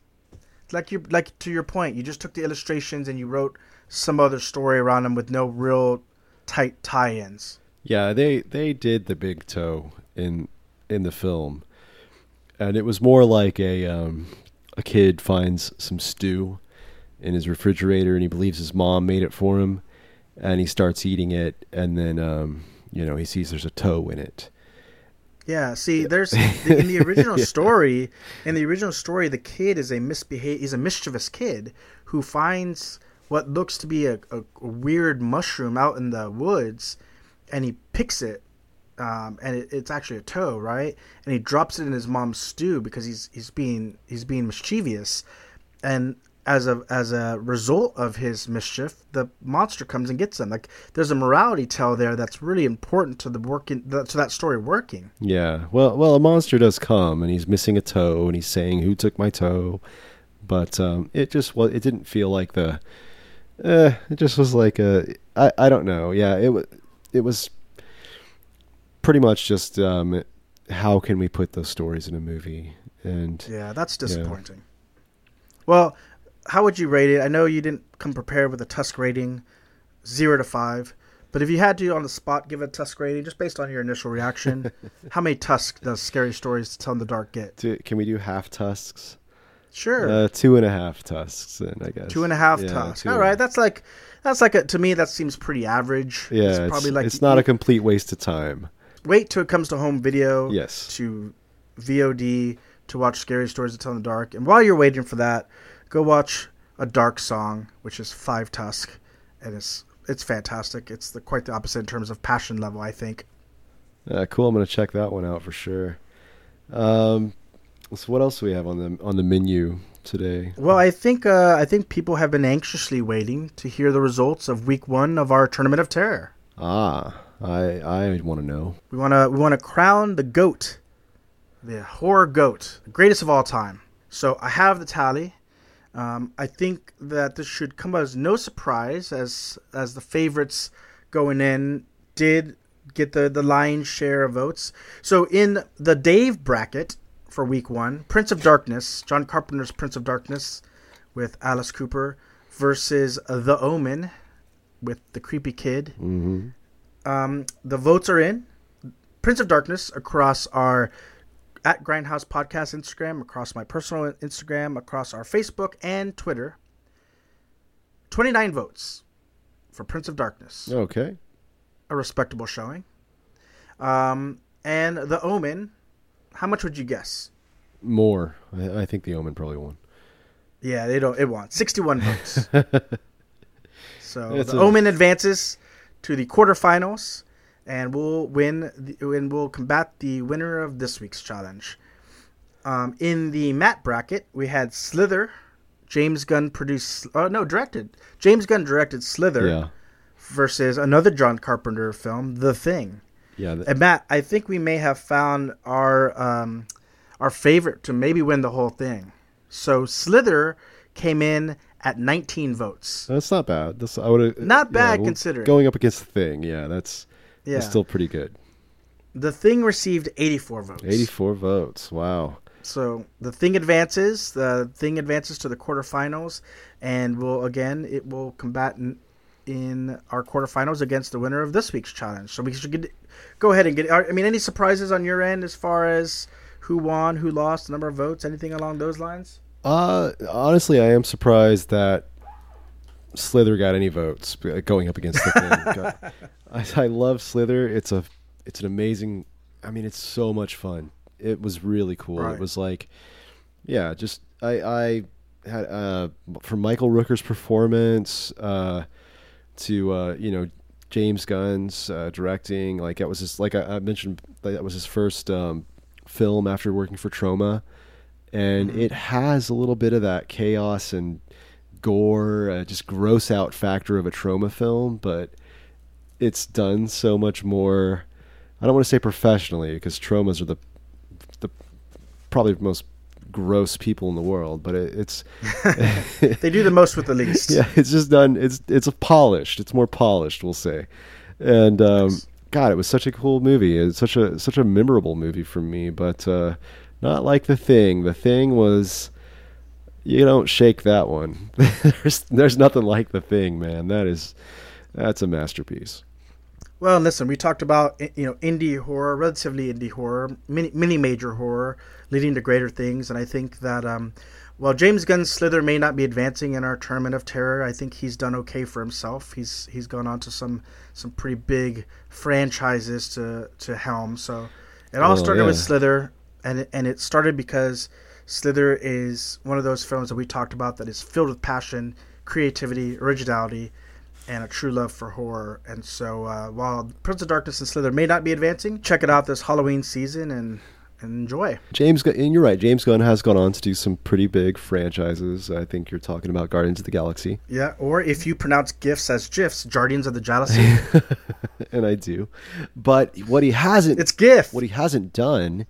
like you like to your point, you just took the illustrations and you wrote some other story around them with no real tight tie-ins. Yeah, they they did the big toe in in the film, and it was more like a um, a kid finds some stew in his refrigerator, and he believes his mom made it for him, and he starts eating it, and then um, you know he sees there's a toe in it. Yeah, see, there's in the original story. In the original story, the kid is a misbehave. He's a mischievous kid who finds what looks to be a, a, a weird mushroom out in the woods, and he picks it, um, and it, it's actually a toe, right? And he drops it in his mom's stew because he's he's being he's being mischievous, and as a as a result of his mischief, the monster comes and gets him. Like there's a morality tale there that's really important to the working to that story working. Yeah. Well, well, a monster does come, and he's missing a toe, and he's saying, "Who took my toe?" But um, it just well, it didn't feel like the. Uh, it just was like a. I I don't know. Yeah. It was. It was. Pretty much just um, how can we put those stories in a movie and yeah that's disappointing yeah. well how would you rate it? I know you didn't come prepared with a Tusk rating, zero to five, but if you had to on the spot give a Tusk rating, just based on your initial reaction, how many Tusk does Scary Stories to Tell in the Dark get? can we do half Tusks? Sure. Uh, two and a half Tusks, then I guess. Two and a half yeah, Tusks. All right, that's like that's like a, to me that seems pretty average. Yeah, it's, it's probably like it's not a complete waste of time. Wait till it comes to home video. Yes. To VOD to watch Scary Stories to Tell in the Dark, and while you're waiting for that go watch a dark song, which is Five Tusk, and it's it's fantastic. It's the, quite the opposite in terms of passion level, I think. Yeah, cool. I'm gonna check that one out for sure. Um, so what else do we have on the on the menu today? Well, I think uh, I think people have been anxiously waiting to hear the results of Week One of our Tournament of Terror. Ah, I I want to know. We want to we want to crown the goat, the horror goat, the greatest of all time. So I have the tally. Um, I think that this should come as no surprise, as as the favorites going in did get the the lion's share of votes. So in the Dave bracket for Week One, Prince of Darkness, John Carpenter's Prince of Darkness, with Alice Cooper versus The Omen with the creepy kid. Mm-hmm. Um, the votes are in. Prince of Darkness across our at Grindhouse Podcast Instagram, across my personal Instagram, across our Facebook and Twitter. 29 votes for Prince of Darkness. Okay. A respectable showing. Um, and The Omen, how much would you guess? More. I, I think The Omen probably won. Yeah, they don't. It won 61 votes. so it's The a... Omen advances to the quarterfinals and we'll win the, and we'll combat the winner of this week's challenge. Um, in the Matt bracket, we had Slither. James Gunn produced, uh, no, directed. James Gunn directed Slither yeah. versus another John Carpenter film, The Thing. Yeah. and Matt, I think we may have found our um, our favorite to maybe win the whole thing. So Slither came in at 19 votes. That's not bad. That's I would not bad considering going up against the thing. Yeah, that's yeah. It's still pretty good. The Thing received 84 votes. 84 votes. Wow. So the Thing advances. The Thing advances to the quarterfinals, and will again it will combat in, in our quarterfinals against the winner of this week's challenge. So we should get, go ahead and get. I mean, any surprises on your end as far as who won, who lost, the number of votes, anything along those lines? Uh, honestly, I am surprised that Slither got any votes going up against the thing. I, I love Slither. It's a it's an amazing. I mean, it's so much fun. It was really cool. Right. It was like, yeah, just I I had uh from Michael Rooker's performance uh to uh you know James Gunn's uh, directing. Like that was his like I, I mentioned that was his first um, film after working for Troma, and mm-hmm. it has a little bit of that chaos and gore, uh, just gross out factor of a Troma film, but it's done so much more. I don't want to say professionally because Tromas are the the probably most gross people in the world, but it, it's they do the most with the least. Yeah, it's just done. It's it's polished. It's more polished, we'll say. And um, yes. God, it was such a cool movie. It's such a such a memorable movie for me, but uh, not like the thing. The thing was. You don't shake that one. there's there's nothing like the thing, man. That is that's a masterpiece. Well, listen, we talked about you know indie horror, relatively indie horror, mini, mini major horror, leading to greater things, and I think that um, while James Gunn's Slither may not be advancing in our tournament of terror, I think he's done okay for himself. He's he's gone on to some some pretty big franchises to to helm. So it all oh, started yeah. with Slither, and it, and it started because Slither is one of those films that we talked about that is filled with passion, creativity, originality and a true love for horror. And so, uh, while Prince of Darkness and Slither may not be advancing, check it out this Halloween season and, enjoy. James, and you're right. James Gunn has gone on to do some pretty big franchises. I think you're talking about Guardians of the Galaxy, Yeah, or if you pronounce gifs as gifs, Guardians of the Galaxy, and I do. But what he hasn't, it's gif. what he hasn't done,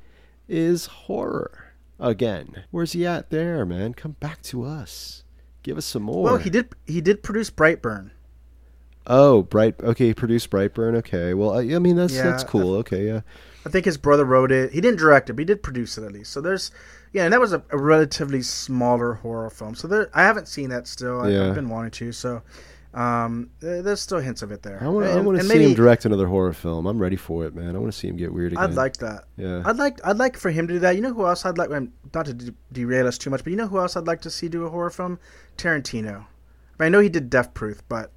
is horror. Again, where's he at there, man? Come back to us. Give us some more. well, he did he did produce Brightburn. Oh, Bright. Okay, he produced Brightburn. Okay, well, I, I mean that's Yeah, that's cool. Okay, yeah. I think his brother wrote it. He didn't direct it, but he did produce it at least. So there's, yeah, and that was a, a relatively smaller horror film. So there, I haven't seen that still. I, Yeah. I've been wanting to. So um, there's still hints of it there. I want. I And- want to see maybe- him direct another horror film. I'm ready for it, man. I want to see him get weird again. I'd like that. Yeah. I'd like I'd like for him to do that. You know who else I'd like? um, Not to de- derail us too much, but you know who else I'd like to see do a horror film? Tarantino. I, mean, I know he did Death Proof, but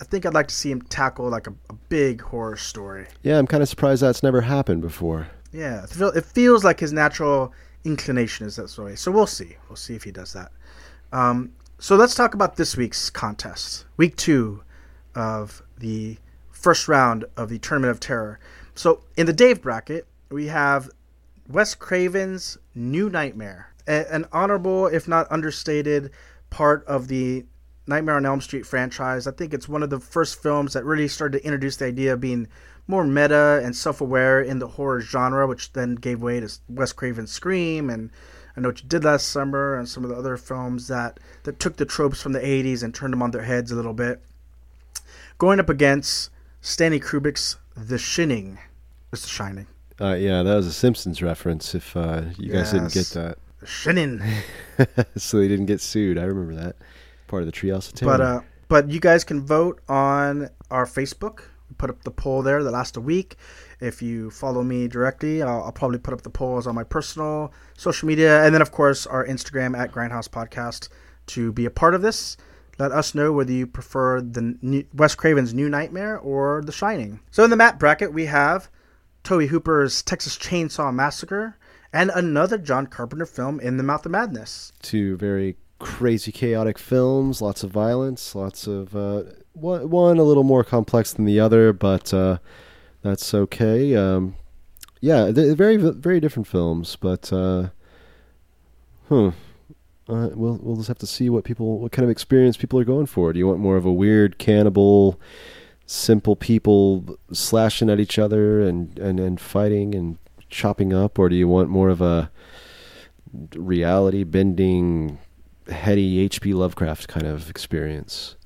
I think I'd like to see him tackle like a, a big horror story. Yeah, I'm kind of surprised that's never happened before. Yeah, it, it feels like his natural inclination is that way. So we'll see. We'll see if he does that. Um, so let's talk about this week's contest, week two of the first round of the Tournament of Terror. So in the Dave bracket, we have Wes Craven's New Nightmare, an honorable, if not understated, part of the Nightmare on Elm Street franchise. I think it's one of the first films that really started to introduce the idea of being more meta and self-aware in the horror genre, which then gave way to Wes Craven's Scream and I Know What You Did Last Summer and some of the other films that, that took the tropes from the 80s and turned them on their heads a little bit. Going up against Stanley Kubrick's The Shining. It's The Shining. Uh, yeah, that was a Simpsons reference. If uh, you guys didn't get that, The Shining. so they didn't get sued. I remember that part of the Treehouse of Terror. But uh, but you guys can vote on our Facebook. We put up the poll there that last a week. If you follow me directly, I'll, I'll probably put up the polls on my personal social media, and then of course our Instagram at Grindhouse Podcast to be a part of this. Let us know whether you prefer the new, Wes Craven's New Nightmare or The Shining. So in the Matt bracket, we have Tobe Hooper's Texas Chainsaw Massacre and another John Carpenter film, In the Mouth of Madness. two very crazy, chaotic films. Lots of violence. Lots of uh, one, one a little more complex than the other, but uh, that's okay. Um, yeah, they're very, very different films, but uh. Uh, we'll we'll just have to see what people, what kind of experience people are going for. Do you want more of a weird cannibal, simple people slashing at each other and and and fighting and chopping up, or do you want more of a reality bending, heady H.P. Lovecraft kind of experience.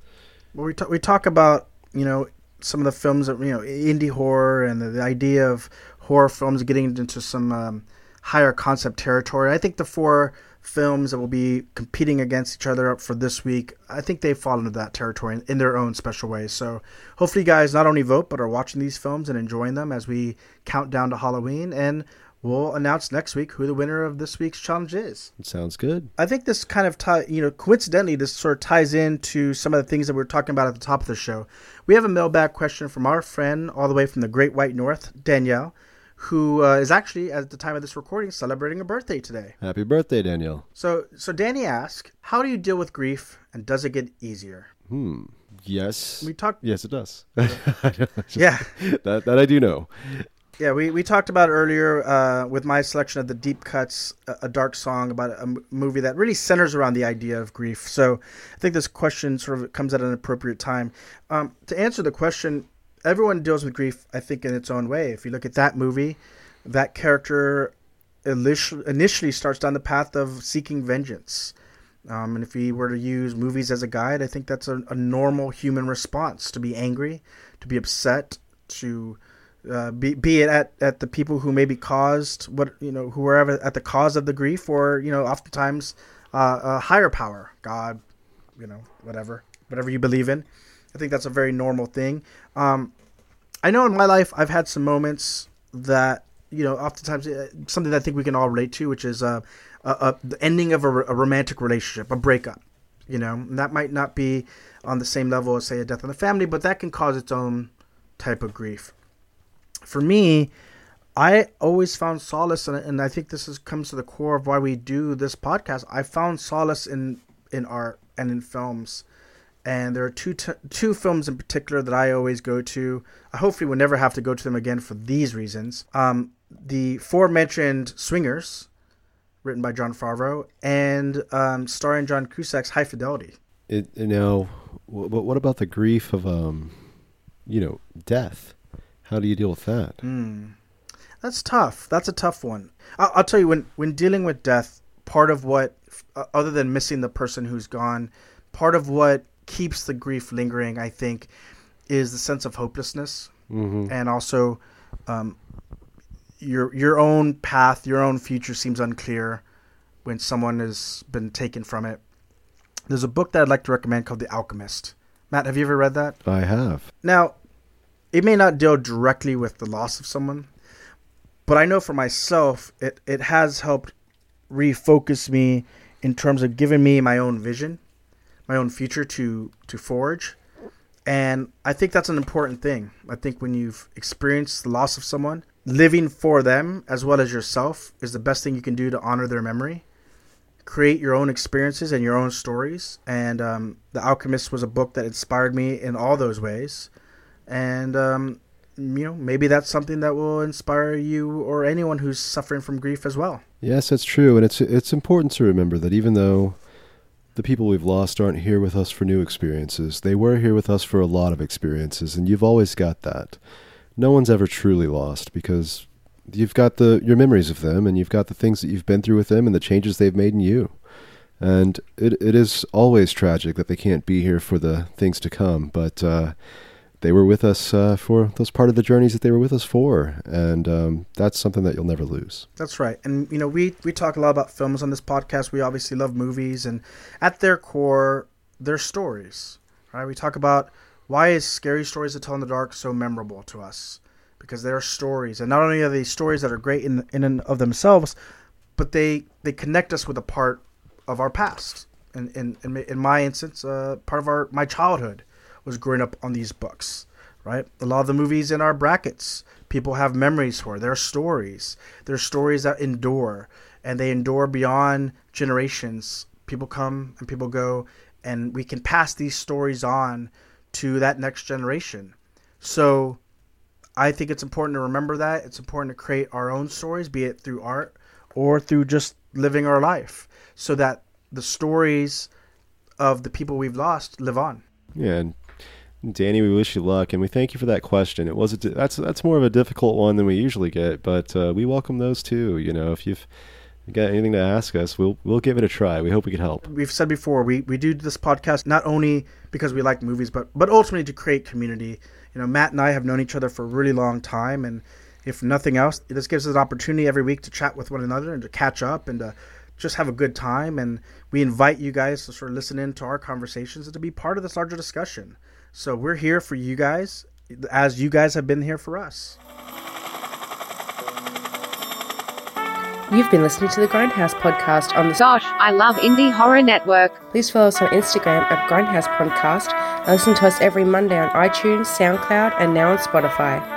Well, we we talk about you know some of the films that you know indie horror and the, the idea of horror films getting into some um, higher concept territory. I think the four films that will be competing against each other up for this week, I think they fall into that territory in, in their own special ways. So hopefully, you guys not only vote but are watching these films and enjoying them as we count down to Halloween and. We'll announce next week who the winner of this week's challenge is. Sounds good. I think this kind of tie, you know, coincidentally, this sort of ties into some of the things that we were talking about at the top of the show. We have a mailbag question from our friend all the way from the Great White North, Danielle, who uh, is actually at the time of this recording celebrating a birthday today. Happy birthday, Danielle. So, so Danny asks, "How do you deal with grief, and does it get easier?" Hmm. Yes. We talked, yes, it does. yeah, that that I do know. Yeah, we, we talked about earlier uh, with my selection of the Deep Cuts, a, a dark song about a m- movie that really centers around the idea of grief. So I think this question sort of comes at an appropriate time. Um, to answer the question, everyone deals with grief, I think, in its own way. If you look at that movie, that character initially starts down the path of seeking vengeance. Um, and if we were to use movies as a guide, I think that's a, a normal human response to be angry, to be upset, to uh, be, be it at, at the people who maybe caused what you know who were at the cause of the grief or you know oftentimes uh, a higher power god you know whatever whatever you believe in. I think that's a very normal thing. Um, i know in my life i've had some moments that you know oftentimes uh, something that i think we can all relate to which is uh, a, the ending of a, a romantic relationship a breakup you know? And that might not be on the same level as say a death in the family but that can cause its own type of grief for me, I always found solace, and, and I think this is, comes to the core of why we do this podcast. I found solace in in art and in films, and there are two t- two films in particular that I always go to. I hopefully will never have to go to them again for these reasons. Um, the aforementioned Swingers, written by Jon Favreau, and um, starring John Cusack's High Fidelity. It, you know, what about the grief of, um, you know, death? How do you deal with that? Mm. That's tough. That's a tough one. I'll, I'll, tell you when when dealing with death, part of what, uh, other than missing the person who's gone, part of what keeps the grief lingering, I think, is the sense of hopelessness, mm-hmm. and also um, your your own path, your own future seems unclear when someone has been taken from it. There's a book that I'd like to recommend called The Alchemist. Matt, have you ever read that? I have. Now, it may not deal directly with the loss of someone, but I know for myself, it, it has helped refocus me in terms of giving me my own vision my own future to to forge. And i think that's an important thing. I think when you've experienced the loss of someone living for them as well as yourself is the best thing you can do to honor their memory. Create your own experiences and your own stories. And um, the alchemist was a book that inspired me in all those ways and um, you know maybe that's something that will inspire you or anyone who's suffering from grief as well yes that's true and it's it's important to remember that even though the people we've lost aren't here with us for new experiences. They were here with us for a lot of experiences, and you've always got that. No one's ever truly lost because you've got the your memories of them, and you've got the things that you've been through with them, and the changes they've made in you. And it it is always tragic that they can't be here for the things to come, but uh, they were with us uh, for those part of the journeys that they were with us for, and um, that's something that you'll never lose. That's right, and you know we we talk a lot about films on this podcast. We obviously love movies, and at their core, they're stories. Right? We talk about why is scary stories to tell in the dark so memorable to us because they're stories, and not only are they stories that are great in in and of themselves, but they they connect us with a part of our past. In in in, in my instance, uh, part of our my childhood was growing up on these books, right? A lot of the movies in our brackets, people have memories for. They're stories. They're stories that endure, and they endure beyond generations. People come and people go, and we can pass these stories on to that next generation. So I think it's important to remember that. It's important to create our own stories, be it through art or through just living our life, so that the stories of the people we've lost live on. Yeah, and Danny, we wish you luck, and we thank you for that question. It was a, that's that's more of a difficult one than we usually get, but uh, we welcome those too. You know, if you've got anything to ask us, we'll we'll give it a try. We hope we can help. We've said before we, we do this podcast not only because we like movies, but but ultimately to create community. You know, Matt and I have known each other for a really long time, and if nothing else, this gives us an opportunity every week to chat with one another and to catch up and to just have a good time. And we invite you guys to sort of listen in to our conversations and to be part of this larger discussion. So we're here for you guys, as you guys have been here for us. You've been listening to the Grindhouse podcast on the Gosh, I love Indie Horror Network. Please follow us on Instagram at Grindhouse Podcast and listen to us every Monday on iTunes, SoundCloud, and now on Spotify.